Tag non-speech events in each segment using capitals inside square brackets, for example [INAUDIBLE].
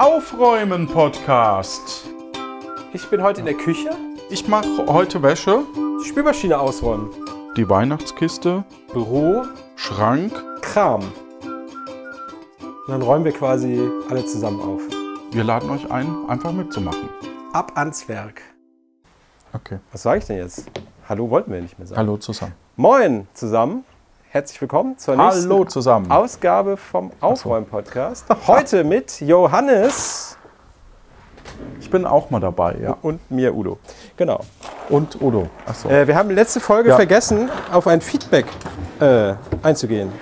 Aufräumen Podcast. Ich bin heute in der Küche. Ich mache heute Wäsche, Die Spülmaschine ausräumen. die Weihnachtskiste, Büro, Schrank. Kram. Und dann räumen wir quasi alle zusammen auf. Wir laden euch ein, einfach mitzumachen. Ab ans Werk. Okay. Was sage ich denn jetzt? Hallo wollten wir nicht mehr sagen. Hallo zusammen. Moin zusammen. Herzlich willkommen zur nächsten Hallo zusammen. Ausgabe vom Aufräumen-Podcast. [LAUGHS] Heute mit Johannes Ich bin auch mal dabei, ja. und mir, Udo. Genau. Und Udo. Achso. Äh, wir haben letzte Folge Ja. vergessen, auf ein Feedback äh, einzugehen.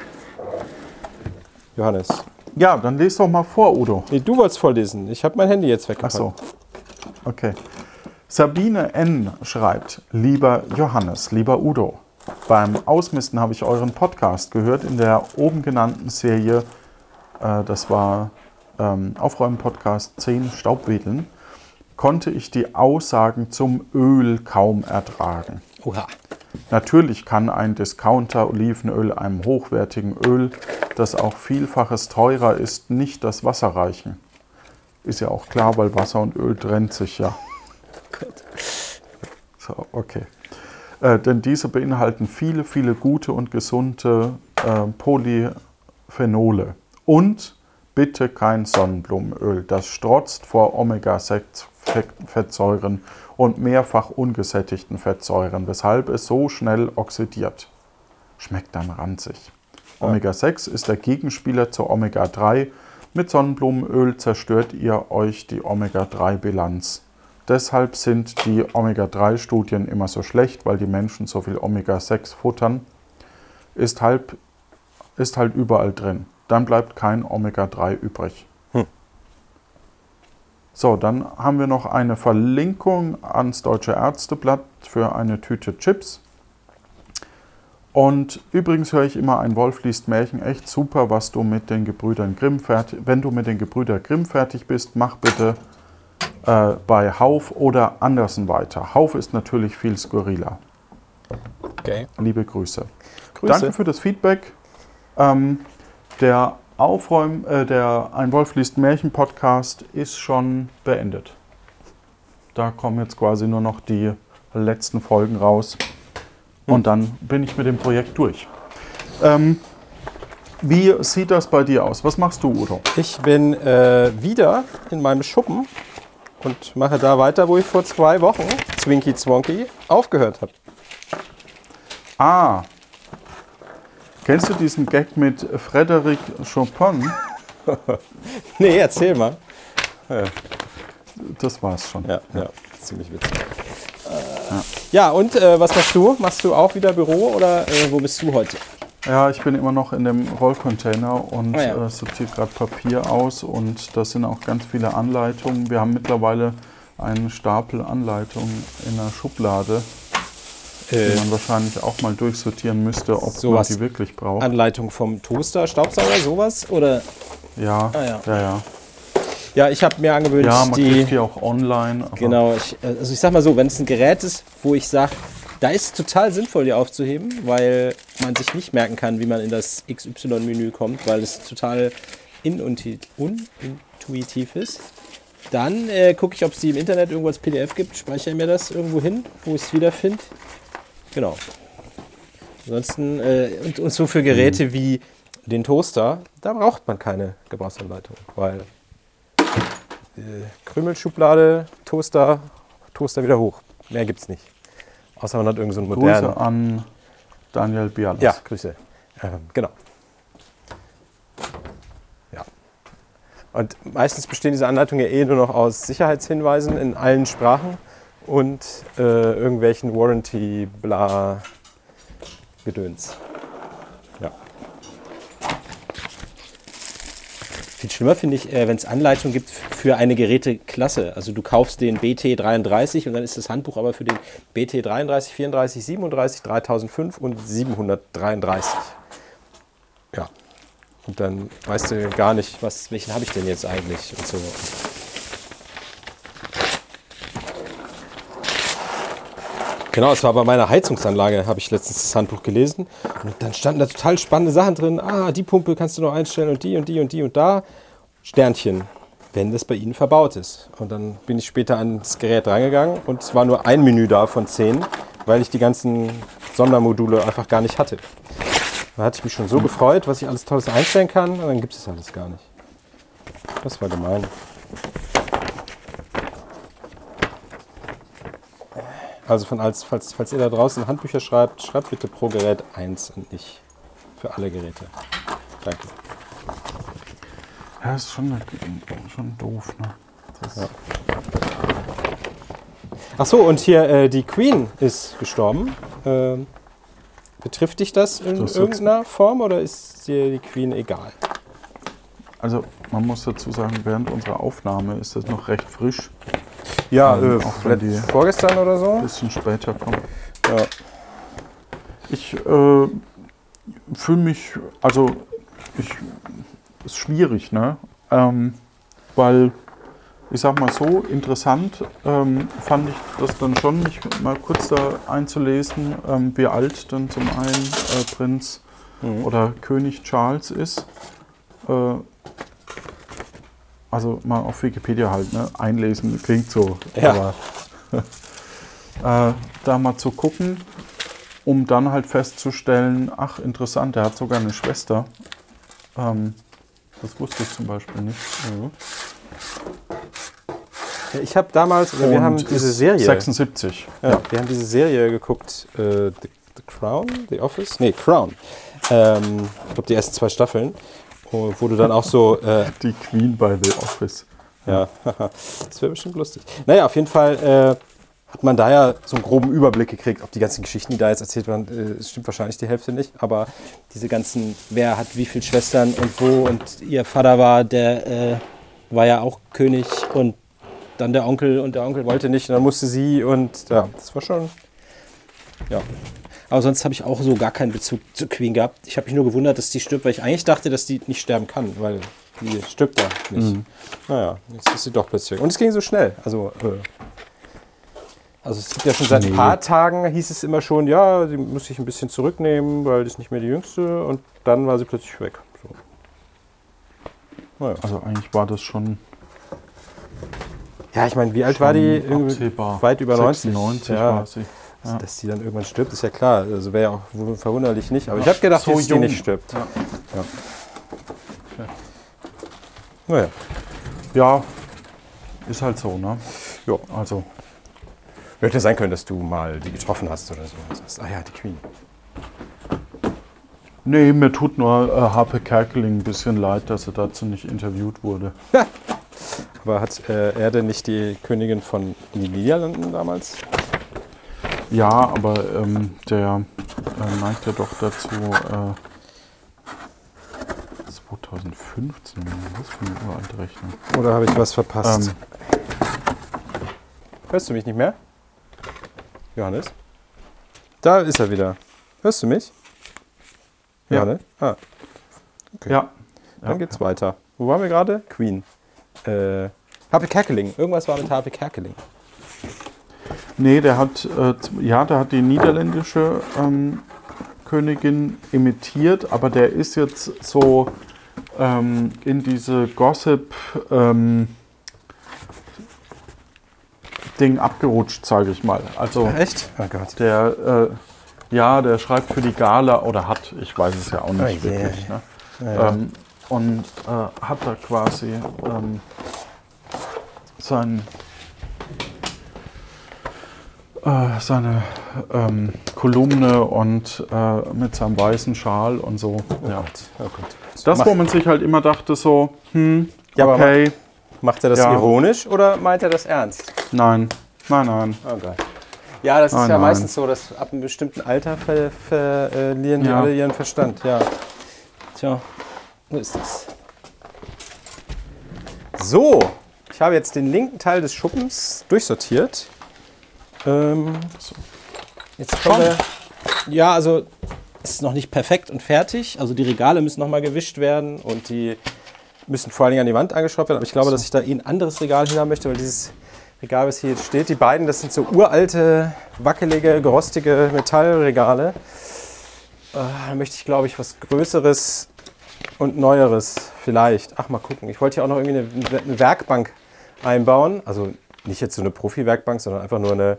Johannes. Ja, dann lest doch mal vor, Udo. Nee, du wolltest vorlesen. Ich habe mein Handy jetzt weggepackt. Achso. Okay. Sabine N. schreibt, lieber Johannes, lieber Udo, beim Ausmisten habe ich euren Podcast gehört in der oben genannten Serie, äh, das war ähm, Aufräumen-Podcast 10 Staubwedeln, konnte ich die Aussagen zum Öl kaum ertragen. Oha. Natürlich kann ein Discounter-Olivenöl einem hochwertigen Öl, das auch vielfaches teurer ist, nicht das Wasser reichen. Ist ja auch klar, weil Wasser und Öl trennt sich ja. [LAUGHS] So, okay. Äh, denn diese beinhalten viele, viele gute und gesunde äh, Polyphenole. Und bitte kein Sonnenblumenöl, das strotzt vor Omega-6-Fettsäuren und mehrfach ungesättigten Fettsäuren, weshalb es so schnell oxidiert. Schmeckt dann ranzig. Omega-6 ist der Gegenspieler zu Omega-3. Mit Sonnenblumenöl zerstört ihr euch die Omega-3-Bilanz. Deshalb sind die Omega-3-Studien immer so schlecht, weil die Menschen so viel Omega-6 futtern. Ist halt, ist halt überall drin. Dann bleibt kein Omega-3 übrig. So, dann haben wir noch eine Verlinkung ans Deutsche Ärzteblatt für eine Tüte Chips. Und übrigens höre ich immer, ein Wolf liest Märchen echt super, was du mit den Gebrüdern Grimm fertig, wenn du mit den Gebrüdern Grimm fertig bist, mach bitte äh, bei Hauf oder Andersen weiter. Hauf ist natürlich viel skurriler. Okay. Liebe Grüße. Grüße. Danke für das Feedback. Ähm, der Aufräum, äh, der Ein Wolf liest Märchen Podcast ist schon beendet. Da kommen jetzt quasi nur noch die letzten Folgen raus. Und dann bin ich mit dem Projekt durch. Ähm, wie sieht das bei dir aus? Was machst du, Udo? Ich bin äh, wieder in meinem Schuppen und mache da weiter, wo ich vor zwei Wochen, Zwinky Zwonky, aufgehört habe. Ah. Kennst du diesen Gag mit Frédéric Chopin? [LAUGHS] Nee, erzähl mal. Das war's schon. Ja, ja, ziemlich witzig. Äh, ja, und äh, was machst du? Machst du auch wieder Büro oder äh, wo bist du heute? Ja, ich bin immer noch in dem Rollcontainer und Ah ja. äh, sortiere gerade Papier aus und da sind auch ganz viele Anleitungen. Wir haben mittlerweile einen Stapel Anleitungen in der Schublade, Äh, die man wahrscheinlich auch mal durchsortieren müsste, ob man die wirklich braucht. Anleitung vom Toaster, Staubsauger, sowas? Oder? ja, Ah, ja. ja, ja. Ja, ich habe mir angewöhnt, Ja, man die. kriegt die auch online. Genau, ich, also ich sag mal so, wenn es ein Gerät ist, wo ich sage, da ist es total sinnvoll, die aufzuheben, weil man sich nicht merken kann, wie man in das XY-Menü kommt, weil es total unintuitiv ist. Dann äh, gucke ich, ob es die im Internet irgendwo als PDF gibt, speichere mir das irgendwo hin, wo ich es wiederfinde. Genau. Ansonsten, äh, und, und so für Geräte wie den Toaster, da braucht man keine Gebrauchsanleitung, weil äh, Krümelschublade, Toaster, Toaster wieder hoch. Mehr gibt's nicht. Außer man hat irgendeinen so einen modernen. Grüße an Daniel Bialas. Ja, Grüße. Ähm, genau. Ja. Und meistens bestehen diese Anleitungen ja eh nur noch aus Sicherheitshinweisen in allen Sprachen und äh, irgendwelchen Warranty-Bla-Gedöns. Viel schlimmer finde ich, äh, wenn es Anleitungen gibt für eine Geräteklasse. Also du kaufst den BT33 und dann ist das Handbuch aber für den BT33, 34, 37, 3005 und 733. Ja. Und dann weißt du gar nicht, was, welchen habe ich denn jetzt eigentlich und so. Genau, es war bei meiner Heizungsanlage, habe ich letztens das Handbuch gelesen. Und dann standen da total spannende Sachen drin. Ah, die Pumpe kannst du noch einstellen und die und die und die und da. Sternchen. wenn das bei Ihnen verbaut ist. Und dann bin ich später ans Gerät rangegangen und es war nur ein Menü da von zehn, weil ich die ganzen Sondermodule einfach gar nicht hatte. Da hatte ich mich schon so gefreut, was ich alles Tolles einstellen kann und dann gibt es alles gar nicht. Das war gemein. Also von als, falls, falls ihr da draußen Handbücher schreibt, schreibt bitte pro Gerät eins und nicht für alle Geräte. Danke. Ja, ist schon, schon doof, ne? Ja. Ach so, und hier äh, die Queen ist gestorben. Ähm, betrifft dich das in Das irgendeiner Form oder ist dir die Queen egal? Also man muss dazu sagen, während unserer Aufnahme ist das noch recht frisch. Ja, Ähm, die- vorgestern oder so. Ein bisschen später kommt. Ja. Ich äh, fühle mich, also ich ist schwierig, ne? Ähm, weil ich sag mal so, interessant ähm, fand ich das dann schon, mich mal kurz da einzulesen, ähm, wie alt dann zum einen äh, Prinz Mhm. oder König Charles ist. Äh, also mal auf Wikipedia halt, ne? Einlesen klingt so. Ja. Aber, [LAUGHS] äh, da mal zu gucken, um dann halt festzustellen, ach interessant, der hat sogar eine Schwester. Ähm, das wusste ich zum Beispiel nicht. Ja, Ich habe damals, oder wir haben diese Serie. 76. Ja, wir haben diese Serie geguckt, äh, The, The Crown, The Office? Nee, Crown. Ähm, ich glaube, die ersten zwei Staffeln, wo du dann auch so, äh, [LAUGHS] Die Queen bei The Office. ja, [LAUGHS] das wäre bestimmt lustig. Naja, auf jeden Fall äh, hat man da ja so einen groben Überblick gekriegt, ob die ganzen Geschichten, die da jetzt erzählt werden, äh, es stimmt wahrscheinlich die Hälfte nicht, aber diese ganzen, wer hat wie viele Schwestern und wo und ihr Vater war, der äh, war ja auch König und dann der Onkel und der Onkel wollte nicht und dann musste sie und ja, das war schon, ja. Aber sonst habe ich auch so gar keinen Bezug zu Queen gehabt. Ich habe mich nur gewundert, dass die stirbt, weil ich eigentlich dachte, dass die nicht sterben kann, weil die stirbt ja nicht. Naja, jetzt ist sie doch plötzlich. Und es ging so schnell. Also, äh, also es gibt ja schon seit ein paar Tagen, hieß es immer schon, ja, sie muss sich ein bisschen zurücknehmen, weil die ist nicht mehr die Jüngste. Und dann war sie plötzlich weg. So. Naja. Also eigentlich war das schon Ja, ich meine, wie alt war die? absehbar. weit über 90. 96 ja. war sie. Ja. Dass die dann irgendwann stirbt, ist ja klar. Also wäre ja auch verwunderlich nicht. Aber ich habe gedacht, So dass die jung. nicht stirbt. Ja. Naja. ja, ist halt so, ne? Ja. Also, Hätte sein können, dass du mal die getroffen hast oder so. Und sagst, ah ja, die Queen. nee, mir tut nur äh, Harpe Kerkeling ein bisschen leid, dass er dazu nicht interviewt wurde. Aber hat äh, er denn nicht die Königin von den Niederlanden damals? Ja, aber ähm, der äh, neigt ja doch dazu, äh, 2015, was für eine uralte Rechnung. Oder habe ich was verpasst? Ähm, Hörst du mich nicht mehr? Johannes? Da ist er wieder. Hörst du mich? Ja. Johannes? Ah, ja. dann ja. geht's weiter. Wo waren wir gerade? Queen. Äh, Harpe Kerkeling. Irgendwas war mit Harpe Kerkeling. Nee, der hat, äh, ja, der hat die niederländische ähm, Königin imitiert, aber der ist jetzt so ähm, in diese Gossip ähm, Ding abgerutscht, sage ich mal. Also Echt? Oh Gott. der, äh, ja, der schreibt für die Gala oder hat, ich weiß es ja auch nicht Oh je. wirklich. Ne? Ja, ja. Ähm, und äh, hat da quasi ähm, sein, äh, seine ähm, Kolumne und äh, mit seinem weißen Schal und so. Ja. Oh Gott. Das, wo man sich halt immer dachte, so, hm, Ja, okay, Macht er das Ja. ironisch oder meint er das ernst? nein, nein, nein. Oh Gott. Ja, das ist Oh ja nein. meistens so, dass ab einem bestimmten Alter ver verlieren die Ja. alle ihren Verstand. Ja. Tja, so ist das. So, ich habe jetzt den linken Teil des Schuppens durchsortiert. Ähm, jetzt kommen wir. Ja, also es ist noch nicht perfekt und fertig. Also die Regale müssen noch mal gewischt werden und die müssen vor allen Dingen an die Wand angeschraubt werden. Aber ich glaube, dass ich da eh ein anderes Regal hin haben möchte, weil dieses Regal, was hier jetzt steht, die beiden, das sind so uralte, wackelige, gerostige Metallregale. Äh, da möchte ich, glaube ich, was Größeres und Neueres vielleicht. Ach, mal gucken. Ich wollte hier auch noch irgendwie eine, eine Werkbank einbauen. Also nicht jetzt so eine Profi-Werkbank, sondern einfach nur eine,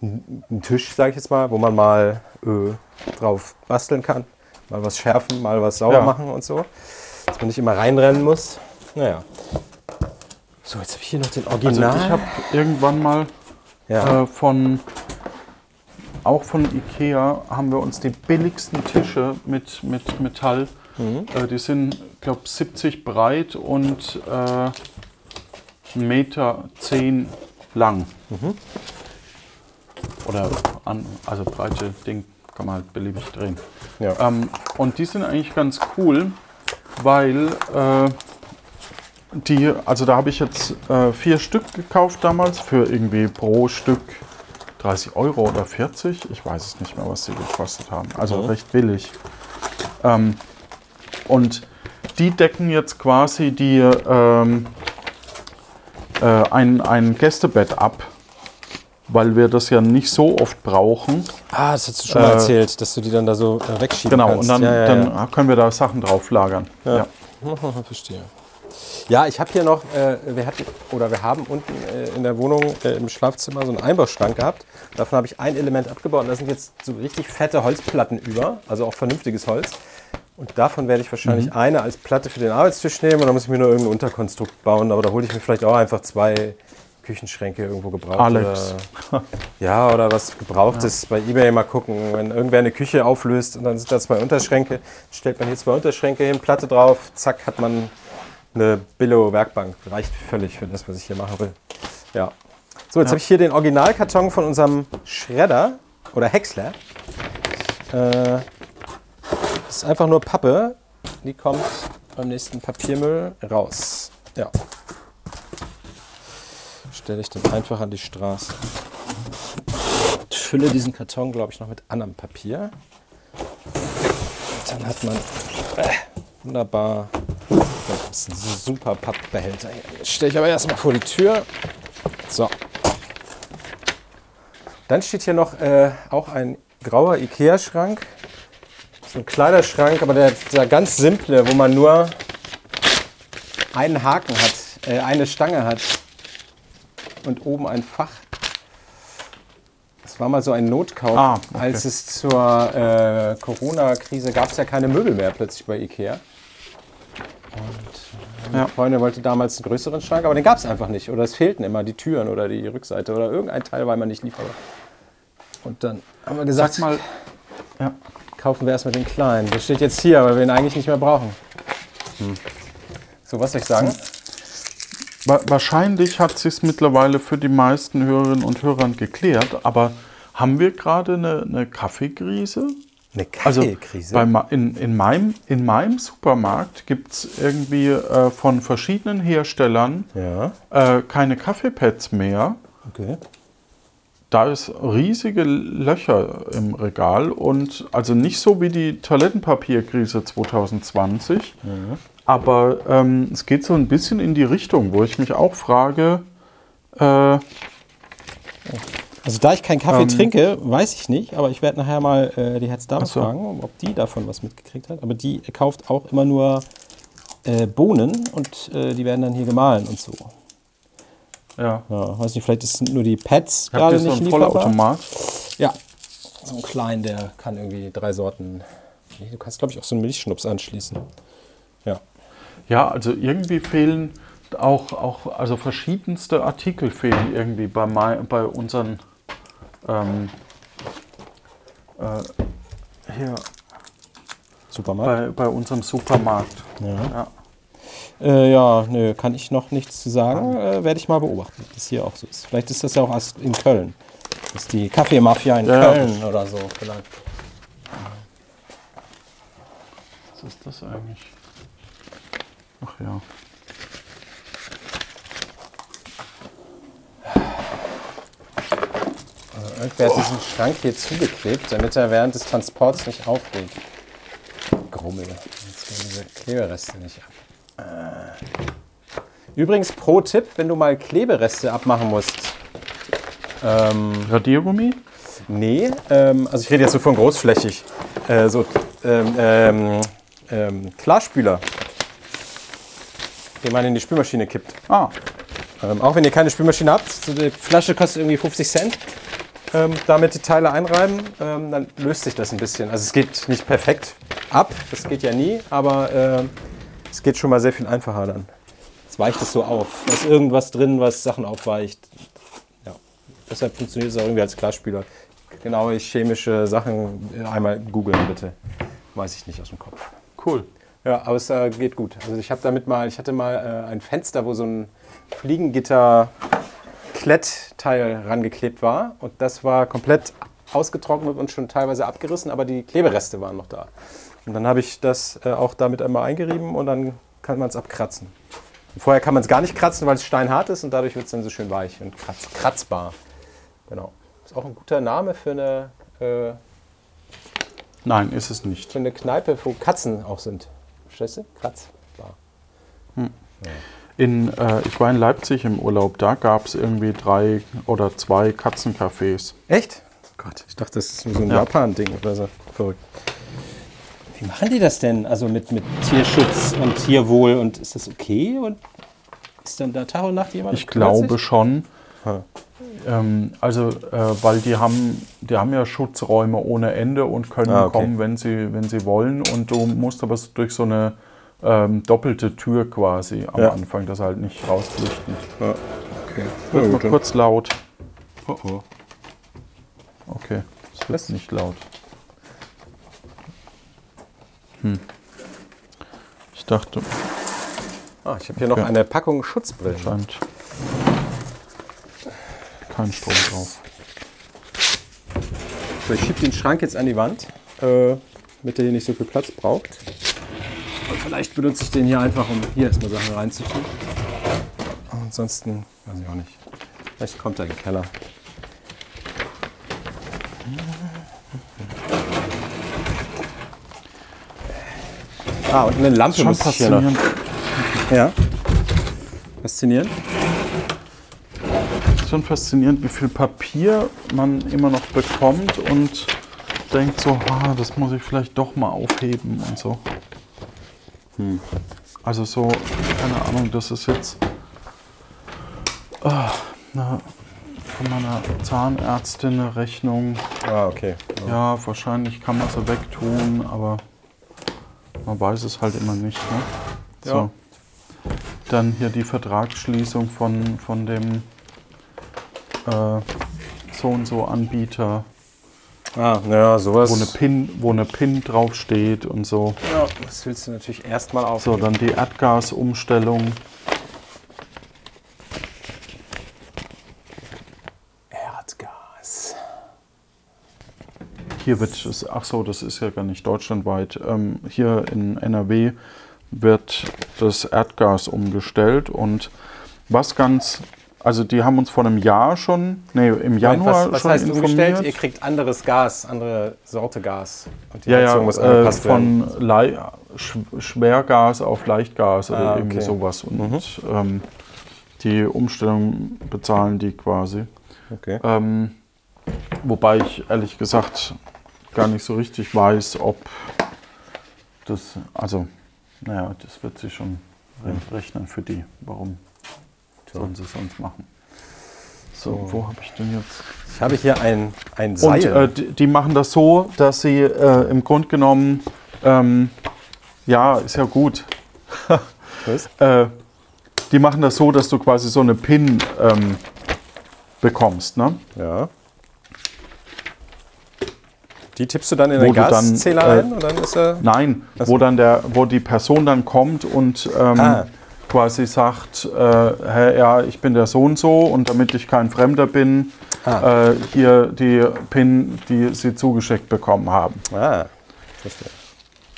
einen Tisch, sage ich jetzt mal, wo man mal äh, drauf basteln kann. Mal was schärfen, mal was sauber Ja. machen und so. Dass man nicht immer reinrennen muss. Naja. So, jetzt habe ich hier noch den Also Original. ich habe irgendwann mal ja. äh, von auch von Ikea haben wir uns die billigsten Tische mit, mit Metall. Äh, die sind, glaube 70 breit und äh, 1,10 Meter zehn lang. Oder an, also breite Ding kann man halt beliebig drehen. ja. Ähm, und die sind eigentlich ganz cool, weil äh, die, also da habe ich jetzt äh, vier Stück gekauft damals für irgendwie pro Stück 30 Euro oder 40. Ich weiß es nicht mehr, was sie gekostet haben. Also recht billig. Ähm, und die decken jetzt quasi die, ähm, äh, ein, ein Gästebett ab, weil wir das ja nicht so oft brauchen. Ah, das hast du schon mal Äh, erzählt, dass du die dann da so äh, wegschieben Genau, kannst. und dann, ja, ja, dann ja. können wir da Sachen drauf lagern. Ja. [LAUGHS] Verstehe. Ja, ich habe hier noch, äh, wir hatten oder wir haben unten äh, in der Wohnung äh, im Schlafzimmer so einen Einbauschrank gehabt. Davon habe ich ein Element abgebaut und da sind jetzt so richtig fette Holzplatten über, also auch vernünftiges Holz. Und davon werde ich wahrscheinlich Mhm. eine als Platte für den Arbeitstisch nehmen und dann muss ich mir nur irgendein Unterkonstrukt bauen. Aber da hole ich mir vielleicht auch einfach zwei Küchenschränke irgendwo gebraucht. Alex. Oder, [LAUGHS] ja, oder was Gebrauchtes bei Ebay mal gucken. Wenn irgendwer eine Küche auflöst und dann sind da zwei Unterschränke, stellt man hier zwei Unterschränke hin, Platte drauf, zack, hat man eine Billo-Werkbank. Reicht völlig für das, was ich hier machen will. Ja. So, jetzt habe ich hier den Originalkarton von unserem Schredder oder Häcksler. Äh, ist einfach nur Pappe. Die kommt beim nächsten Papiermüll raus. Ja. Stelle ich dann einfach an die Straße. Fülle diesen Karton, glaube ich, noch mit anderem Papier. Dann hat man äh, wunderbar. Das ist ein super Pappbehälter hier. Stelle ich aber erstmal vor die Tür. So. Dann steht hier noch äh, auch ein grauer Ikea-Schrank. So ein Kleiderschrank, aber der, der ganz simple, wo man nur einen Haken hat, äh, eine Stange hat und oben ein Fach. Das war mal so ein Notkauf. Ah, okay. Als es zur äh, Corona-Krise gab es ja keine Möbel mehr plötzlich bei Ikea. Und meine Ja. Freundin wollte damals einen größeren Schrank, aber den gab es einfach nicht. Oder es fehlten immer die Türen oder die Rückseite oder irgendein Teil, weil man nicht liefert. Und dann haben wir gesagt, Sag mal, ja, kaufen wir erstmal den kleinen. Der steht jetzt hier, weil wir ihn eigentlich nicht mehr brauchen. So, was soll ich sagen? wa wahrscheinlich hat sich mittlerweile für die meisten Hörerinnen und Hörer geklärt, aber haben wir gerade eine, eine Kaffeekrise? Eine Also Kaffeekrise. bei, ma- in, in, meinem, in meinem Supermarkt gibt es irgendwie äh, von verschiedenen Herstellern ja, äh, keine Kaffeepads mehr. okay. Da ist riesige Löcher im Regal und also nicht so wie die Toilettenpapierkrise 2020, aber ähm, es geht so ein bisschen in die Richtung, wo ich mich auch frage, äh, Also da ich keinen Kaffee Ähm, trinke, weiß ich nicht, aber ich werde nachher mal äh, die Herzdame so. fragen, ob die davon was mitgekriegt hat. Aber die kauft auch immer nur äh, Bohnen und äh, die werden dann hier gemahlen und so. Ja, Ja, weiß nicht, vielleicht sind nur die Pads habt gerade so nicht einen lieferbar. Vollautomat? Ja, so ein kleinen, der kann irgendwie drei Sorten. Nee, Du kannst, glaube ich, auch so einen Milchschnups anschließen. Ja. Ja, also irgendwie fehlen auch, auch also verschiedenste Artikel fehlen irgendwie bei, mei- bei unseren ähm, äh, hier Supermarkt. bei, bei unserem Supermarkt. Ja. Ja. Äh, ja, nö, kann ich noch nichts zu sagen. Äh, Werde ich mal beobachten, ob das hier auch so ist. Vielleicht ist das ja auch erst in Köln. Das ist die Kaffeemafia in Ja. Köln oder so. Vielleicht. Was ist das eigentlich? Ach ja. Also irgendwer hat diesen Schrank hier zugeklebt, damit er während des Transports nicht aufgeht. Grummel. Jetzt gehen diese Klebereste nicht ab. Äh. Übrigens, pro Tipp, wenn du mal Klebereste abmachen musst. Ähm, Radiergummi? Nee, ähm, also ich rede jetzt so von großflächig. Äh, so ähm, ähm, ähm, Klarspüler, den man in die Spülmaschine kippt. Ah, Ähm, auch wenn ihr keine Spülmaschine habt, so die Flasche kostet irgendwie 50 Cent. Damit die Teile einreiben, dann löst sich das ein bisschen. Also es geht nicht perfekt ab, das geht ja nie, aber es geht schon mal sehr viel einfacher dann. Es weicht es so auf. Da ist irgendwas drin, was Sachen aufweicht. Ja. Deshalb funktioniert es auch irgendwie als Glasspüler. Genaue chemische Sachen äh, einmal googeln bitte. Weiß ich nicht aus dem Kopf. cool. Ja, aber es äh, geht gut. Also ich habe damit mal, ich hatte mal äh, ein Fenster, wo so ein Fliegengitter Klettteil rangeklebt war und das war komplett ausgetrocknet und schon teilweise abgerissen, aber die Klebereste waren noch da. Und dann habe ich das äh, auch damit einmal eingerieben und dann kann man es abkratzen. Und vorher kann man es gar nicht kratzen, weil es steinhart ist und dadurch wird es dann so schön weich und kratz, kratzbar. Genau. Ist auch ein guter Name für eine, äh, Nein, ist es nicht. für eine Kneipe, wo Katzen auch sind. Verstehst du? Kratzbar. In, äh, ich war in Leipzig im Urlaub, da gab es irgendwie drei oder zwei Katzencafés. Echt? Gott, ich dachte, das ist so ein Ja. Japan-Ding oder so. Verrückt. Wie machen die das denn? Also mit, mit Tierschutz und Tierwohl und ist das okay? Und ist dann da Tag und Nacht jemand? Ich glaube schon. Ha. Ähm, also, äh, weil die haben, die haben ja Schutzräume ohne Ende und können Ah, okay. kommen, wenn sie, wenn sie wollen. Und du musst aber so durch so eine ähm, doppelte Tür quasi am Ja. Anfang, das halt nicht rausflüchten. Ja, okay. Wird mal kurz laut. Oh, oh. Okay, es wird Was? nicht laut. Hm. Ich dachte, Ah, ich habe hier noch Okay. eine Packung Schutzbrillen. scheint kein Strom drauf. So, ich schiebe den Schrank jetzt an die Wand, äh, damit der hier nicht so viel Platz braucht. Und vielleicht benutze ich den hier einfach, um hier erstmal Sachen reinzutun. Ansonsten, weiß ich auch nicht. Vielleicht kommt er in den Keller. Ah, und eine Lampe Schon muss ich hier noch. faszinierend. Ja. Faszinierend. Schon faszinierend, wie viel Papier man immer noch bekommt und denkt so, ah, das muss ich vielleicht doch mal aufheben und so. Also so, keine Ahnung, das ist jetzt ah, na, von meiner Zahnärztin eine Rechnung. Ah, okay. Ja, wahrscheinlich kann man sie wegtun, aber man weiß es halt immer nicht. Ne? So. Ja. Dann hier die Vertragsschließung von, von dem äh, so und so Anbieter, Ah, ja, sowas. wo eine PIN, wo eine PIN draufsteht und so. ja, das willst du natürlich erstmal auf. So, dann die Erdgasumstellung. Erdgas. Hier wird ach so, das ist ja gar nicht deutschlandweit. Ähm, hier in NRW wird das Erdgas umgestellt und was ganz, also die haben uns vor einem Jahr schon, nee, im Januar was was schon heißt umgestellt? informiert. Ihr kriegt anderes Gas, andere Sorte Gas. Und die ja, Heizung ja, muss äh, angepasst werden. von Sch- Schwergas auf Leichtgas oder Ah, irgendwie okay. sowas. Und ähm, die Umstellung bezahlen die quasi. Okay. Ähm, wobei ich ehrlich gesagt gar nicht so richtig weiß, ob das, also, naja, das wird sich schon re- rechnen für die. Warum sollen sie es sonst machen? So, wo habe ich denn jetzt? Ich habe hier ein, ein Und Seil. äh, die, die machen das so, dass sie äh, im Grunde genommen, ähm, ja, ist ja gut. [LAUGHS] Was? Äh, die machen das so, dass du quasi so eine PIN ähm, bekommst, ne? Ja. Die tippst du dann in den du dann, Gaszähler äh, ein und dann ist er. Nein, wo dann der, wo die Person dann kommt und ähm, Ah. quasi sagt, äh, hä, ja, ich bin der so und so und damit ich kein Fremder bin, Ah. äh, hier die PIN, die sie zugeschickt bekommen haben. Ah, verstehe.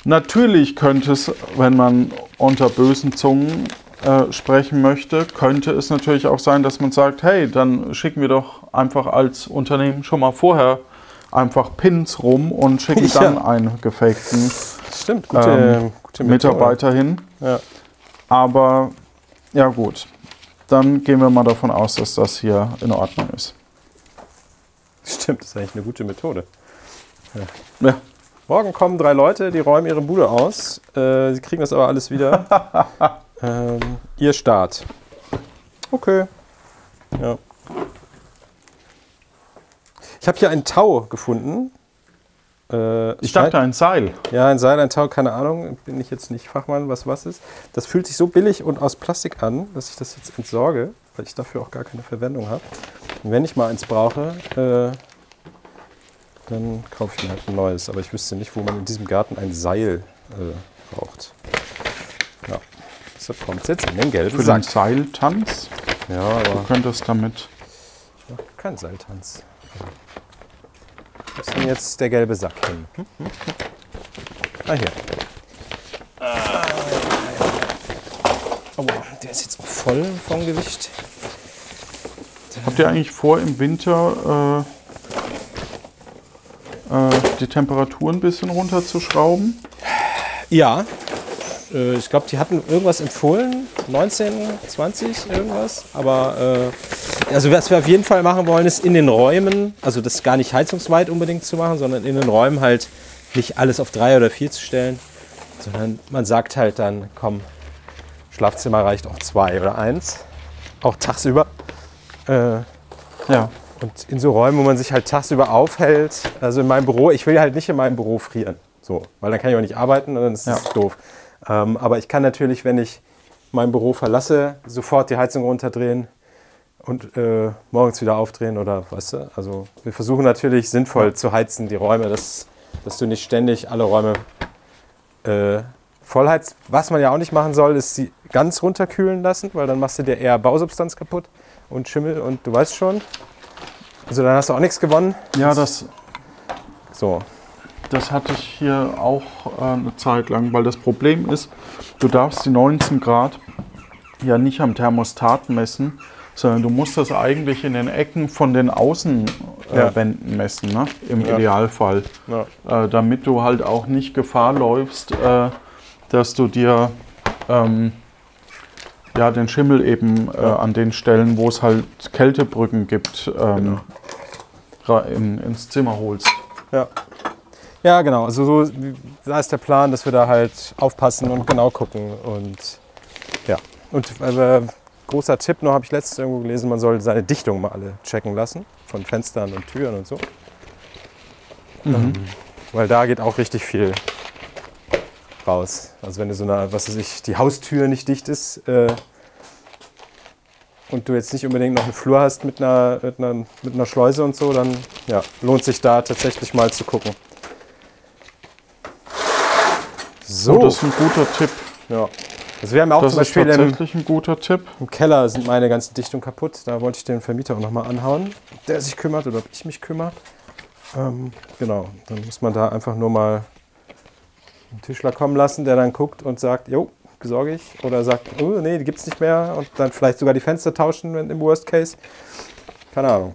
Natürlich könnte es, wenn man unter bösen Zungen äh, sprechen möchte, könnte es natürlich auch sein, dass man sagt, hey, dann schicken wir doch einfach als Unternehmen schon mal vorher einfach Pins rum und schicken [LAUGHS] Ja. dann einen gefakten Stimmt, gute, Ähm, gute. Mitarbeiter hin. Ja. Aber ja gut, dann gehen wir mal davon aus, dass das hier in Ordnung ist. Stimmt, das ist eigentlich eine gute Methode. Ja, Morgen kommen drei Leute, die räumen ihre Bude aus. Äh, sie kriegen das aber alles wieder. [LAUGHS] ähm, ihr Start. Okay. Ja. Ich habe hier einen Tau gefunden. Äh, Ich dachte ein Seil. Ja, ein Seil, ein Tau, keine Ahnung. Bin ich jetzt nicht Fachmann, was was ist. Das fühlt sich so billig und aus Plastik an, dass ich das jetzt entsorge, weil ich dafür auch gar keine Verwendung habe. Und wenn ich mal eins brauche, äh, dann kaufe ich mir halt ein neues. Aber ich wüsste nicht, wo man in diesem Garten ein Seil äh, braucht. Ja, deshalb kommt es jetzt in den gelben Für Sack. den Seiltanz. Ja, Du aber könntest damit. kein Seiltanz. Wo ist denn jetzt der gelbe Sack hin? Ah, hier. Aua, der ist jetzt auch voll vom Gewicht. Habt ihr eigentlich vor, im Winter äh, äh, die Temperatur ein bisschen runterzuschrauben? Ja, äh, ich glaube, die hatten irgendwas empfohlen, 19, 20, irgendwas. Aber äh, also was wir auf jeden Fall machen wollen, ist in den Räumen, also das gar nicht heizungsweit unbedingt zu machen, sondern in den Räumen halt nicht alles auf drei oder vier zu stellen, sondern man sagt halt dann, komm, Schlafzimmer reicht auch zwei oder eins, auch tagsüber. Äh, Ja. und in so Räumen, wo man sich halt tagsüber aufhält, also in meinem Büro, ich will halt nicht in meinem Büro frieren. So, weil dann kann ich auch nicht arbeiten und dann ist das Ja. doof. Ähm, aber ich kann natürlich, wenn ich mein Büro verlasse, sofort die Heizung runterdrehen und äh, morgens wieder aufdrehen oder weißt du. Also wir versuchen natürlich sinnvoll zu heizen, die Räume, dass, dass du nicht ständig alle Räume äh, vollheizt. Was man ja auch nicht machen soll, ist sie ganz runterkühlen lassen, weil dann machst du dir eher Bausubstanz kaputt und Schimmel und du weißt schon. Also dann hast du auch nichts gewonnen. Ja, das, So. das hatte ich hier auch äh, eine Zeit lang, weil das Problem ist, du darfst die 19 Grad ja nicht am Thermostat messen, sondern du musst das eigentlich in den Ecken von den Außenwänden äh, Ja. Messen, ne? im Ja. Idealfall. Ja. äh, damit du halt auch nicht Gefahr läufst, äh, dass du dir ähm, ja, den Schimmel eben äh, an den Stellen, wo es halt Kältebrücken gibt, ähm, ra- in, ins Zimmer holst. Ja. Ja, genau. Also so, da ist der Plan, dass wir da halt aufpassen und genau gucken. Und ja. Und äh, großer Tipp noch, habe ich letztens irgendwo gelesen, man soll seine Dichtung mal alle checken lassen. Von Fenstern und Türen und so. Ähm, weil da geht auch richtig viel raus. Also wenn du so eine, was weiß ich, die Haustür nicht dicht ist äh, und du jetzt nicht unbedingt noch einen Flur hast mit einer, mit einer, mit einer Schleuse und so, dann ja, lohnt sich da tatsächlich mal zu gucken. So, Oh, das ist ein guter Tipp. ja. Also wir haben auch Das zum ist Beispiel im, tatsächlich ein guter Tipp. im Keller sind meine ganzen Dichtungen kaputt. Da wollte ich den Vermieter auch nochmal anhauen, der sich kümmert oder ob ich mich kümmere. Ähm, genau, dann muss man da einfach nur mal einen Tischler kommen lassen, der dann guckt und sagt, jo, besorge ich. Oder sagt, oh, nee, die gibt es nicht mehr. Und dann vielleicht sogar die Fenster tauschen wenn, im Worst Case. Keine Ahnung.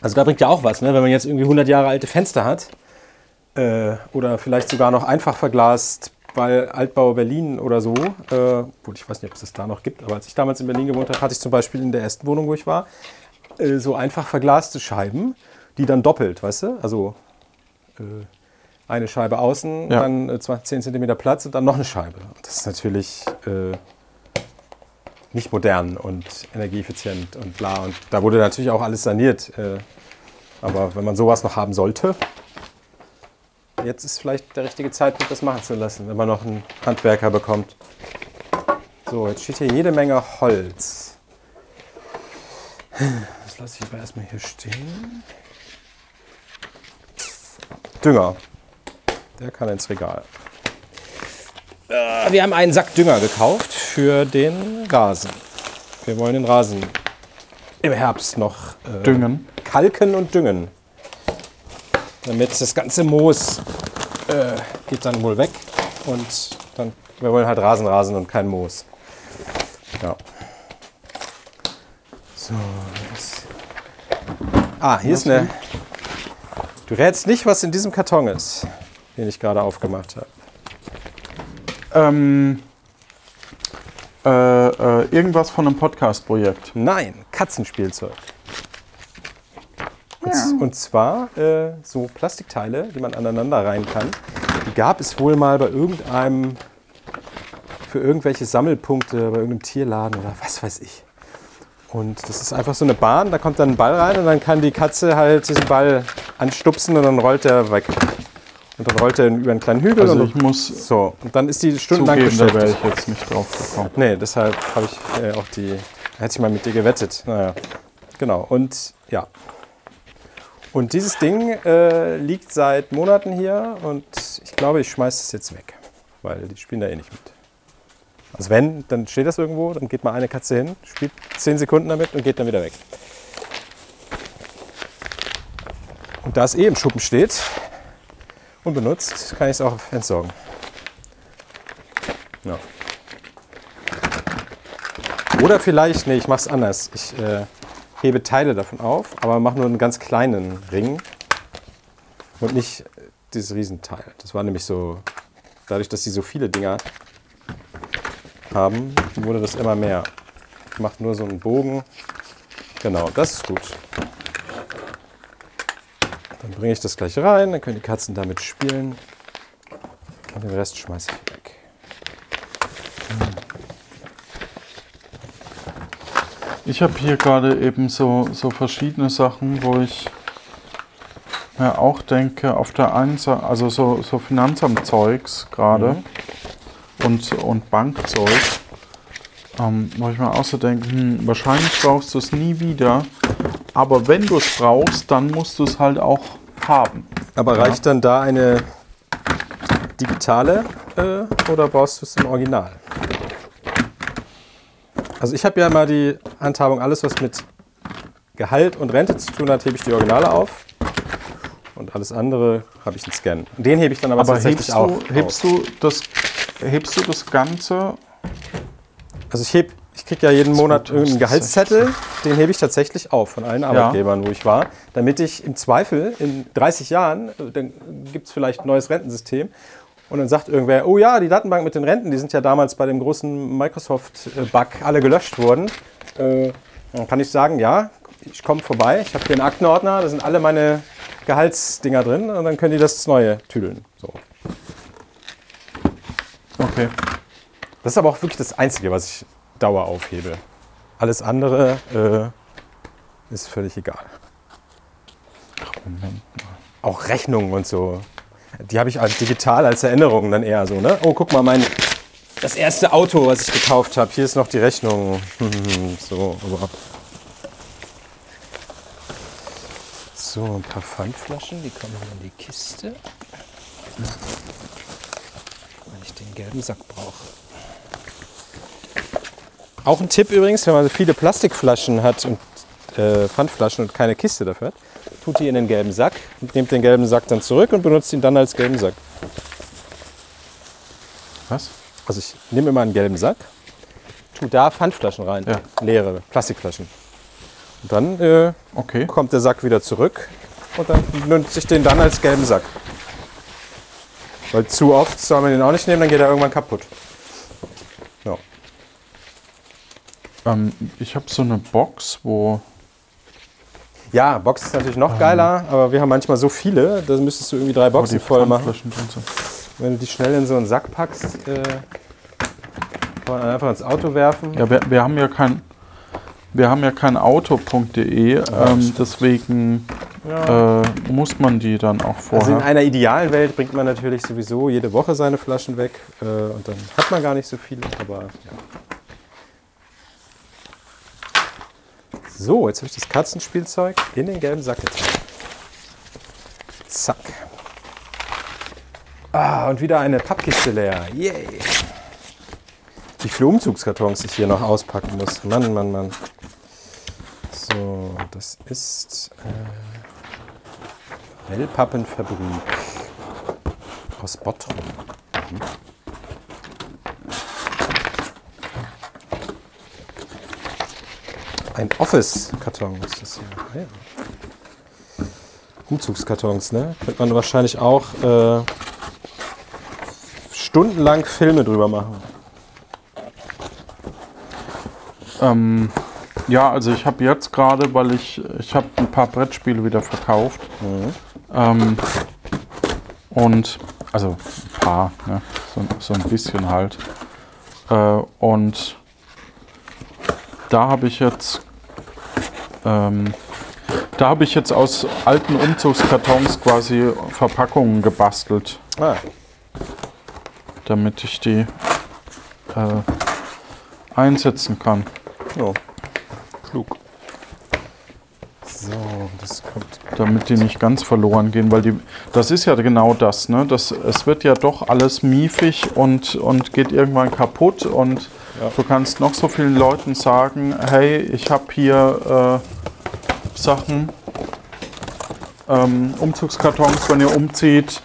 Also da bringt ja auch was, ne? wenn man jetzt irgendwie 100 Jahre alte Fenster hat. Äh, oder vielleicht sogar noch einfach verglast bei Altbau Berlin oder so. Äh, gut, ich weiß nicht, ob es das da noch gibt, aber als ich damals in Berlin gewohnt habe, hatte ich zum Beispiel in der ersten Wohnung, wo ich war, äh, so einfach verglaste Scheiben, die dann doppelt, weißt du? Also äh, eine Scheibe außen, Ja. dann äh, 20, 10 cm Platz und dann noch eine Scheibe. Das ist natürlich äh, nicht modern und energieeffizient und bla. Und da wurde natürlich auch alles saniert. Äh, aber wenn man sowas noch haben sollte, jetzt ist vielleicht der richtige Zeitpunkt, das machen zu lassen, wenn man noch einen Handwerker bekommt. So, jetzt steht hier jede Menge Holz. Das lasse ich aber erstmal hier stehen. Dünger. Der kann ins Regal. Äh, Wir haben einen Sack Dünger gekauft für den Rasen. Wir wollen den Rasen im Herbst noch äh, Düngen. kalken und düngen. Damit das ganze Moos äh, geht dann wohl weg und dann, wir wollen halt Rasen rasen und kein Moos. Ja. So. das- Ah, hier ist eine. Du rätst nicht, was in diesem Karton ist, den ich gerade aufgemacht habe. Ähm, äh, äh, irgendwas von einem Podcast-Projekt. Nein, Katzenspielzeug. Und, zwar äh, so Plastikteile, die man aneinander rein kann. Die gab es wohl mal bei irgendeinem, für irgendwelche Sammelpunkte, bei irgendeinem Tierladen oder was weiß ich. Und das ist einfach so eine Bahn, da kommt dann ein Ball rein und dann kann die Katze halt diesen Ball anstupsen und dann rollt er weg. Und dann rollt er über einen kleinen Hügel Also und ich muss so. Und dann ist die stundenlang zugeben, da wäre beschäftigt. ich jetzt nicht drauf gekommen. Nee, deshalb habe ich äh, auch die. Hätte ich mal mit dir gewettet. Naja. Genau. Und ja. Und dieses Ding äh, liegt seit Monaten hier und ich glaube, ich schmeiße es jetzt weg. Weil die spielen da eh nicht mit. Also wenn, dann steht das irgendwo, dann geht mal eine Katze hin, spielt 10 Sekunden damit und geht dann wieder weg. Und da es eh im Schuppen steht, unbenutzt, kann ich es auch entsorgen. Ja. Oder vielleicht, nee, ich mache es anders. Ich äh, hebe Teile davon auf, aber mache nur einen ganz kleinen Ring und nicht dieses Riesenteil. Das war nämlich so, dadurch, dass sie so viele Dinger haben, wurde das immer mehr. Ich mache nur so einen Bogen. Genau, das ist gut. Dann bringe ich das gleich rein, dann können die Katzen damit spielen. Und den Rest schmeiße ich Ich habe hier gerade eben so, so verschiedene Sachen, wo ich mir auch denke, auf der einen Seite, also so, so Finanzamt-Zeugs gerade und, und Bankzeug, ähm, wo ich mir auch so denke, hm, wahrscheinlich brauchst du es nie wieder, aber wenn du es brauchst, dann musst du es halt auch haben. Aber reicht dann da eine digitale äh, oder brauchst du es im Original? Also ich habe ja immer die Handhabung, alles was mit Gehalt und Rente zu tun hat, hebe ich die Originale auf. Und alles andere habe ich einen Scan. Den hebe ich dann aber, Aber tatsächlich hebst auch. du, hebst, du das, hebst du das Ganze Also ich heb, ich kriege ja jeden Monat 2016. irgendeinen Gehaltszettel, den hebe ich tatsächlich auf von allen Arbeitgebern, wo ich war, damit ich im Zweifel in 30 Jahren, äh, dann gibt es vielleicht ein neues Rentensystem und dann sagt irgendwer, oh ja, die Datenbank mit den Renten, die sind ja damals bei dem großen Microsoft-Bug alle gelöscht worden. Äh, dann kann ich sagen, ja, ich komme vorbei, ich habe hier einen Aktenordner, da sind alle meine Gehaltsdinger drin und dann können die das Neue tüdeln. So. Okay. Das ist aber auch wirklich das Einzige, was ich Dauer aufhebe. Alles andere äh, ist völlig egal. Auch Rechnungen und so. Die habe ich als digital als Erinnerung dann eher so, ne? Oh, guck mal, mein das erste Auto, was ich gekauft habe. Hier ist noch die Rechnung. [LAUGHS] so, aber. So, ein paar Pfandflaschen, die kommen in die Kiste. Wenn ich den gelben Sack brauche. Auch ein Tipp übrigens, wenn man so viele Plastikflaschen hat und äh, Pfandflaschen und keine Kiste dafür hat, tut die in den gelben Sack und nehmt den gelben Sack dann zurück und benutzt ihn dann als gelben Sack. Was? Also ich nehme immer einen gelben Sack, tu da Pfandflaschen rein, Ja. leere Plastikflaschen. Und dann äh, Okay. kommt der Sack wieder zurück und dann nutze ich den dann als gelben Sack. Weil zu oft soll man den auch nicht nehmen, dann geht er irgendwann kaputt. Ja. Ähm, ich habe so eine Box, wo Ja, Box ist natürlich noch geiler, aber wir haben manchmal so viele, da müsstest du irgendwie drei Boxen voll machen. Sind. Wenn du die schnell in so einen Sack packst, äh, kann man einfach ins Auto werfen. Ja, wir, wir haben ja kein, wir haben ja kein Auto.de, ähm, deswegen Ja. äh, muss man die dann auch Also in vorher. einer idealen Welt bringt man natürlich sowieso jede Woche seine Flaschen weg äh, und dann hat man gar nicht so viele, aber ja. So, jetzt habe ich das Katzenspielzeug in den gelben Sack getan. Zack. Ah, und wieder eine Pappkiste leer. Yay. Wie viele Umzugskartons ich hier noch auspacken muss. Mann, Mann, Mann. So, das ist äh, Wellpappenfabrik aus Bottrop. Mhm. Ein Office-Karton ist das hier. Ah, ja. Umzugskartons, ne? Könnte man wahrscheinlich auch äh, stundenlang Filme drüber machen. Ähm, Ja, also ich habe jetzt gerade, weil ich, ich habe ein paar Brettspiele wieder verkauft. Ähm, und, also ein paar, ne? so, so ein bisschen halt. Äh, und da habe ich jetzt, ähm, da habe ich jetzt aus alten Umzugskartons quasi Verpackungen gebastelt, Ah, damit ich die äh, einsetzen kann. ja. Klug. So, das kommt. damit die nicht ganz verloren gehen, weil die, das ist ja genau das, ne? Das, es wird ja doch alles miefig und, und geht irgendwann kaputt und Ja. du kannst noch so vielen Leuten sagen, hey, ich habe hier äh, Sachen, ähm, Umzugskartons, wenn ihr umzieht,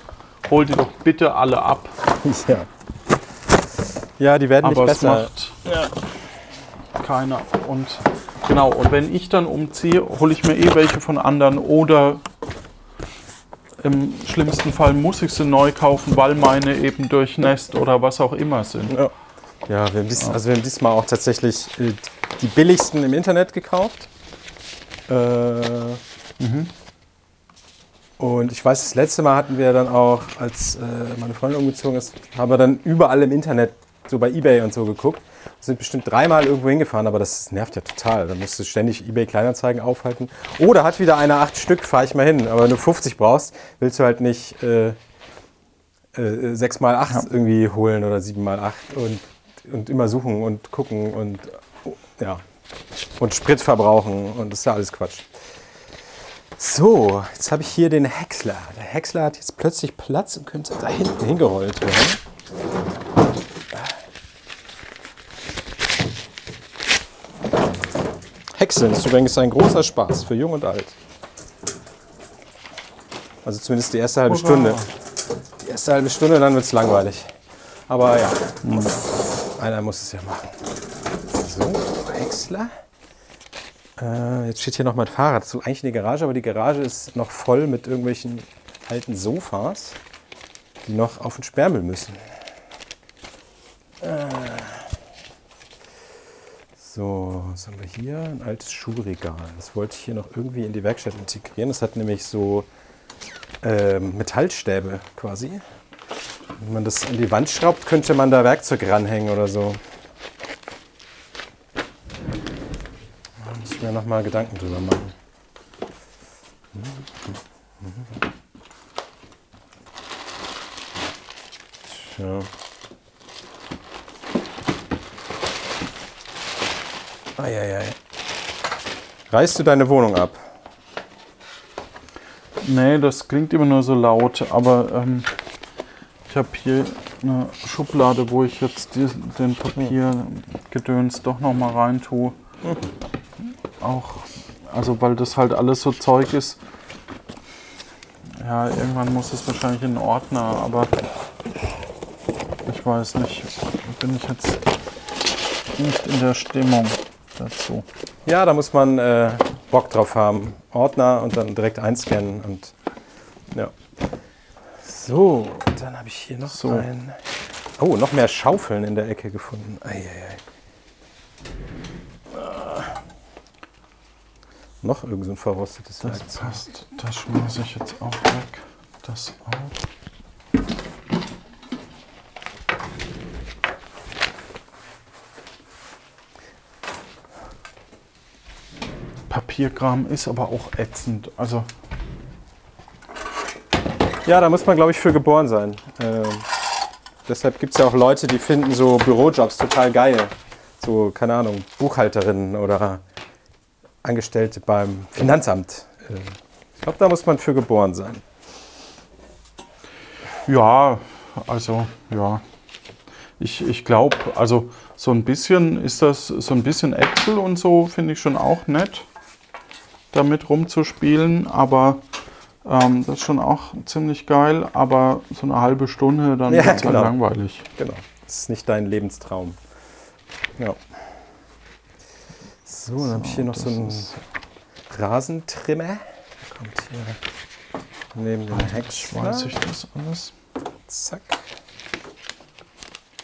holt die doch bitte alle ab. [LAUGHS] Ja. Ja, die werden nicht Aber es besser. macht keiner. Und genau, und wenn ich dann umziehe, hole ich mir eh welche von anderen oder im schlimmsten Fall muss ich sie neu kaufen, weil meine eben durchnässt oder was auch immer sind. Ja, ja wir haben dies, also wir haben diesmal auch tatsächlich äh, die billigsten im Internet gekauft. Äh, Und ich weiß, das letzte Mal hatten wir dann auch, als äh, meine Freundin umgezogen ist, haben wir dann überall im Internet, so bei Ebay und so geguckt. Sind bestimmt dreimal irgendwo hingefahren, aber das nervt ja total. Da musst du ständig Ebay Kleinanzeigen aufhalten. Oder hat wieder eine acht Stück, fahre ich mal hin. Aber wenn du 50 brauchst, willst du halt nicht äh, äh, 6 mal 8 irgendwie holen oder 7 mal 8 und, und immer suchen und gucken und ja. Und Sprit verbrauchen und das ist ja alles Quatsch. So, jetzt habe ich hier den Häcksler. Der Häcksler hat jetzt plötzlich Platz und könnte da hinten hingerollt werden. Häckseln ist übrigens ein großer Spaß für Jung und Alt. Also zumindest die erste halbe. Stunde. Die erste halbe Stunde, dann wird es langweilig. Aber ja, einer muss es ja machen. So, Häcksler. Äh, jetzt steht hier noch mein Fahrrad. Das ist eigentlich eine Garage, aber die Garage ist noch voll mit irgendwelchen alten Sofas, die noch auf den Sperrmüll müssen. Äh. So, was haben wir hier? Ein altes Schuhregal. Das wollte ich hier noch irgendwie in die Werkstatt integrieren. Das hat nämlich so ähm, Metallstäbe quasi. Wenn man das an die Wand schraubt, könnte man da Werkzeug ranhängen oder so. Da muss ich mir nochmal Gedanken drüber machen. Tja. Eieiei. Reißt du deine Wohnung ab? Nee, das klingt immer nur so laut, aber ähm, habe hier eine Schublade, wo ich jetzt die, den Papiergedöns doch noch mal rein tue. Auch, also weil das halt alles so Zeug ist. Ja, irgendwann muss es wahrscheinlich in den Ordner, aber ich weiß nicht, bin ich jetzt nicht in der Stimmung dazu. Ja, da muss man äh, Bock drauf haben. Ordner und dann direkt einscannen und ja. So, dann habe ich hier noch So. ein. Oh, noch mehr Schaufeln in der Ecke gefunden. Eieiei. Ah. Noch irgend so ein verrostetes Das Werkzeug. passt. Das schmeiße ich jetzt auch weg. Das auch. Papierkram ist aber auch ätzend. Also, Ja, da muss man, glaube ich, für geboren sein. Ähm, deshalb gibt es ja auch Leute, die finden so Bürojobs total geil. So, keine Ahnung, Buchhalterinnen oder Angestellte beim Finanzamt. Äh, ich glaube, da muss man für geboren sein. ja, also, ja. Ich, ich glaube, also so ein bisschen ist das, so ein bisschen Excel und so finde ich schon auch nett, damit rumzuspielen, aber ähm, das ist schon auch ziemlich geil, aber so eine halbe Stunde, dann Ja, wird es genau. halt langweilig. Genau. Das ist nicht dein Lebenstraum. Ja. So, dann habe ich hier noch so einen Rasentrimmer. Kommt hier neben den Häcksler. Weiß ich das alles? Zack.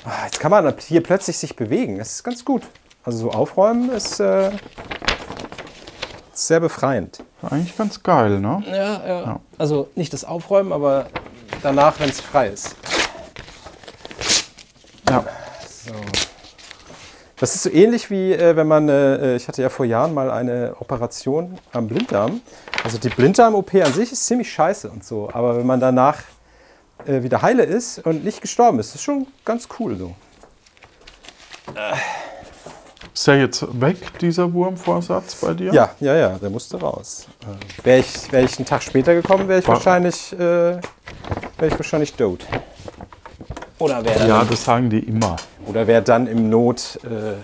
Ah, Jetzt kann man hier plötzlich sich bewegen. Das ist ganz gut. Also so aufräumen ist, äh, sehr befreiend. Eigentlich ganz geil, ne? Ja, ja. Ja. Also nicht das Aufräumen, aber danach, wenn es frei ist. Ja. So. Das ist so ähnlich wie äh, wenn man, äh, ich hatte ja vor Jahren mal eine Operation am Blinddarm. Also die Blinddarm-OP an sich ist ziemlich scheiße und so, aber wenn man danach äh, wieder heile ist und nicht gestorben ist, ist schon ganz cool so. Ist der jetzt weg, dieser Wurmvorsatz bei dir? Ja, ja, ja, der musste raus. Wäre ich, wär ich einen Tag später gekommen, wäre ich War- wahrscheinlich, äh, wäre ich wahrscheinlich tot. Oder wäre Ja, das sagen die immer. oder wäre dann im Not äh,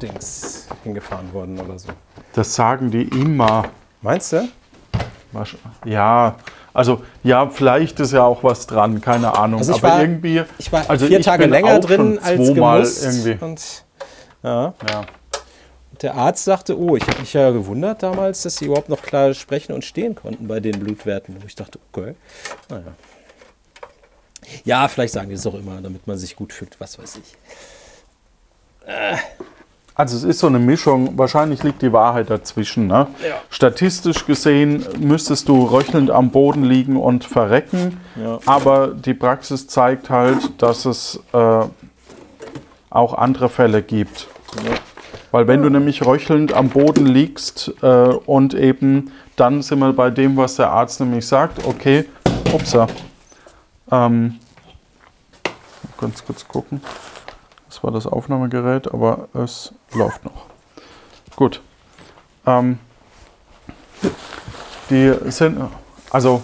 Dings hingefahren worden oder so. Das sagen die immer. Meinst du? Ja, also ja, vielleicht ist ja auch was dran, keine Ahnung. Also ich aber war- irgendwie. Ich war also vier ich Tage bin länger drin als gemusst. irgendwie. Und ja, Ja. der Arzt sagte, oh, ich habe mich ja gewundert damals, dass sie überhaupt noch klar sprechen und stehen konnten bei den Blutwerten. Wo ich dachte, okay, naja. Ja, vielleicht sagen die es auch immer, damit man sich gut fühlt, was weiß ich. Also es ist so eine Mischung, wahrscheinlich liegt die Wahrheit dazwischen. Ne? Ja. Statistisch gesehen müsstest du röchelnd am Boden liegen und verrecken, Ja. aber die Praxis zeigt halt, dass es äh, auch andere Fälle gibt. Weil wenn du nämlich röchelnd am Boden liegst äh, und eben dann sind wir bei dem, was der Arzt nämlich sagt, okay, upsa, ähm, ganz kurz gucken. Das war das Aufnahmegerät, aber es läuft noch. Gut. Ähm, die sind, also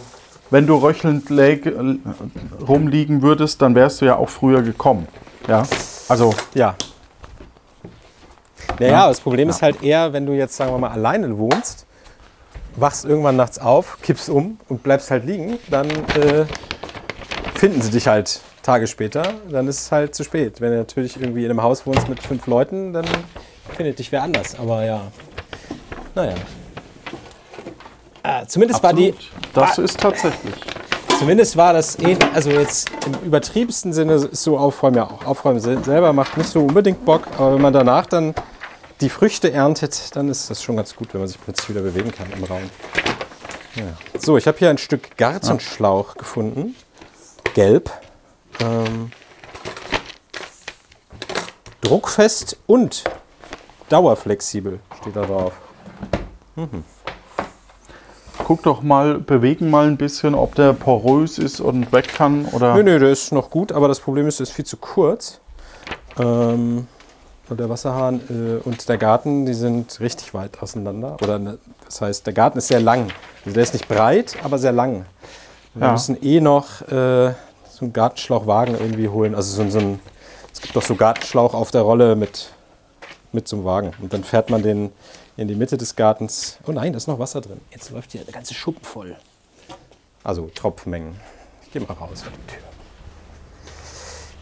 wenn du röchelnd rumliegen würdest, dann wärst du ja auch früher gekommen. Ja, also Ja. Naja, das Problem ist halt eher, wenn du jetzt, sagen wir mal, alleine wohnst, wachst irgendwann nachts auf, kippst um und bleibst halt liegen, dann äh, finden sie dich halt Tage später, dann ist es halt zu spät. Wenn du natürlich irgendwie in einem Haus wohnst mit fünf Leuten, dann findet dich wer anders. Aber ja, naja. Äh, zumindest war die, absolut. das ist tatsächlich. Zumindest war das, eh, also jetzt im übertriebensten Sinne ist so Aufräumen ja auch. Aufräumen sel- selber macht nicht so unbedingt Bock, aber wenn man danach dann die Früchte erntet, dann ist das schon ganz gut, wenn man sich plötzlich wieder bewegen kann im Raum. Ja. So, ich habe hier ein Stück Gartenschlauch gefunden. Gelb. Ähm, druckfest und dauerflexibel steht da drauf. Guck doch mal, bewegen mal ein bisschen, ob der porös ist und weg kann oder. Nö, nö, der ist noch gut, aber das Problem ist, der ist viel zu kurz. Ähm, und der Wasserhahn äh, und der Garten, die sind richtig weit auseinander. Oder ne, das heißt, der Garten ist sehr lang. Also der ist nicht breit, aber sehr lang. Wir Ja. müssen eh noch äh, so einen Gartenschlauchwagen irgendwie holen. Also so, ein- so ein, es gibt doch so Gartenschlauch auf der Rolle mit, mit so einem Wagen. Und dann fährt man den in die Mitte des Gartens. Oh nein, da ist noch Wasser drin. Jetzt läuft hier der ganze Schuppen voll. Also Tropfmengen. Ich gehe mal raus vor die Tür.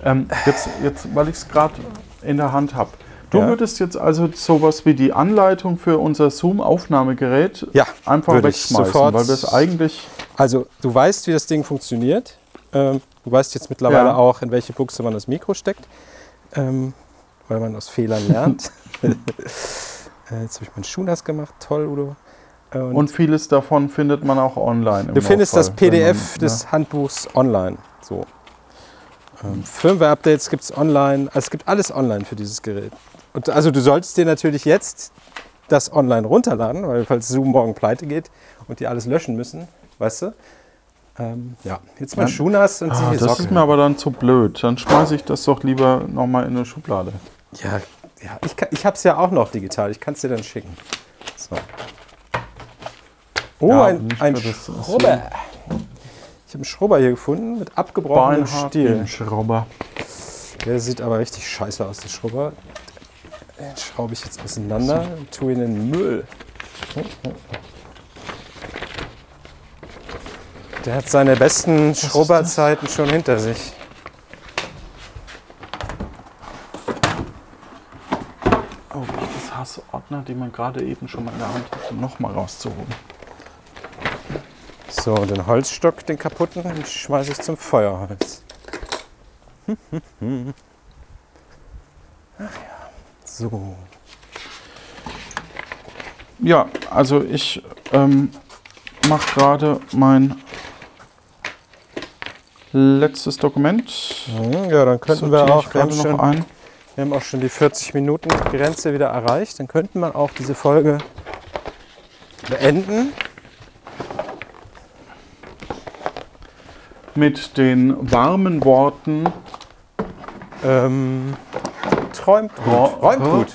Ähm, jetzt, jetzt, weil ich es gerade in der Hand habe. Du Ja. würdest jetzt also sowas wie die Anleitung für unser Zoom-Aufnahmegerät Ja, einfach würde ich wegschmeißen, sofort- weil das eigentlich. Also, du weißt, wie das Ding funktioniert. Ähm, du weißt jetzt mittlerweile Ja. auch, in welche Buchse man das Mikro steckt, ähm, weil man aus Fehlern lernt. [LAUGHS] [LAUGHS] äh, jetzt habe ich meinen Schuh nass gemacht. Toll, Udo. Äh, Und, Und vieles davon findet man auch online. im du findest das Notfall, wenn PDF man, ne? des Handbuchs online. So. Ähm, Firmware-Updates gibt es online. Also es gibt alles online für dieses Gerät. Und also du solltest dir natürlich jetzt das online runterladen, weil falls Zoom morgen pleite geht und die alles löschen müssen, weißt du? Ähm, ja, jetzt mal Ja. Schuh nass und Ah, das Socken. ist mir aber dann zu blöd. Dann schmeiße ich das doch lieber nochmal in eine Schublade. Ja, ja ich, kann- ich habe es ja auch noch digital. Ich kann es dir dann schicken. So. Oh, Ja, ein, ein Schrubber. Ich habe einen Schrubber hier gefunden mit abgebrochenem Stiel. den Schrauber. Der sieht aber richtig scheiße aus, der Schrubber. Den schraube ich jetzt auseinander und tue ihn in den Müll. Der hat seine besten Schrubberzeiten schon hinter sich. Oh, das hasse Ordner, die man gerade eben schon mal in der Hand hatte, nochmal rauszuholen. So, den Holzstock, den kaputten, den schmeiße ich zum Feuerholz. Ach [LAUGHS] ja. So. Ja, also ich ähm, mache gerade mein letztes Dokument. Ja, dann könnten wir Sortiere auch, wir haben, gerade schon, noch ein. Wir haben auch schon die 40 Minuten Grenze wieder erreicht. Dann könnte man auch diese Folge beenden. Mit den warmen Worten. Ähm, träumt gut. Räumt gut.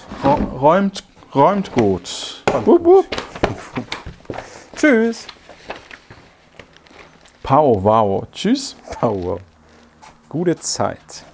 Räumt, räumt gut. Wupp, wupp. Tschüss. Pow, wow. Tschüss. Power. Gute Zeit.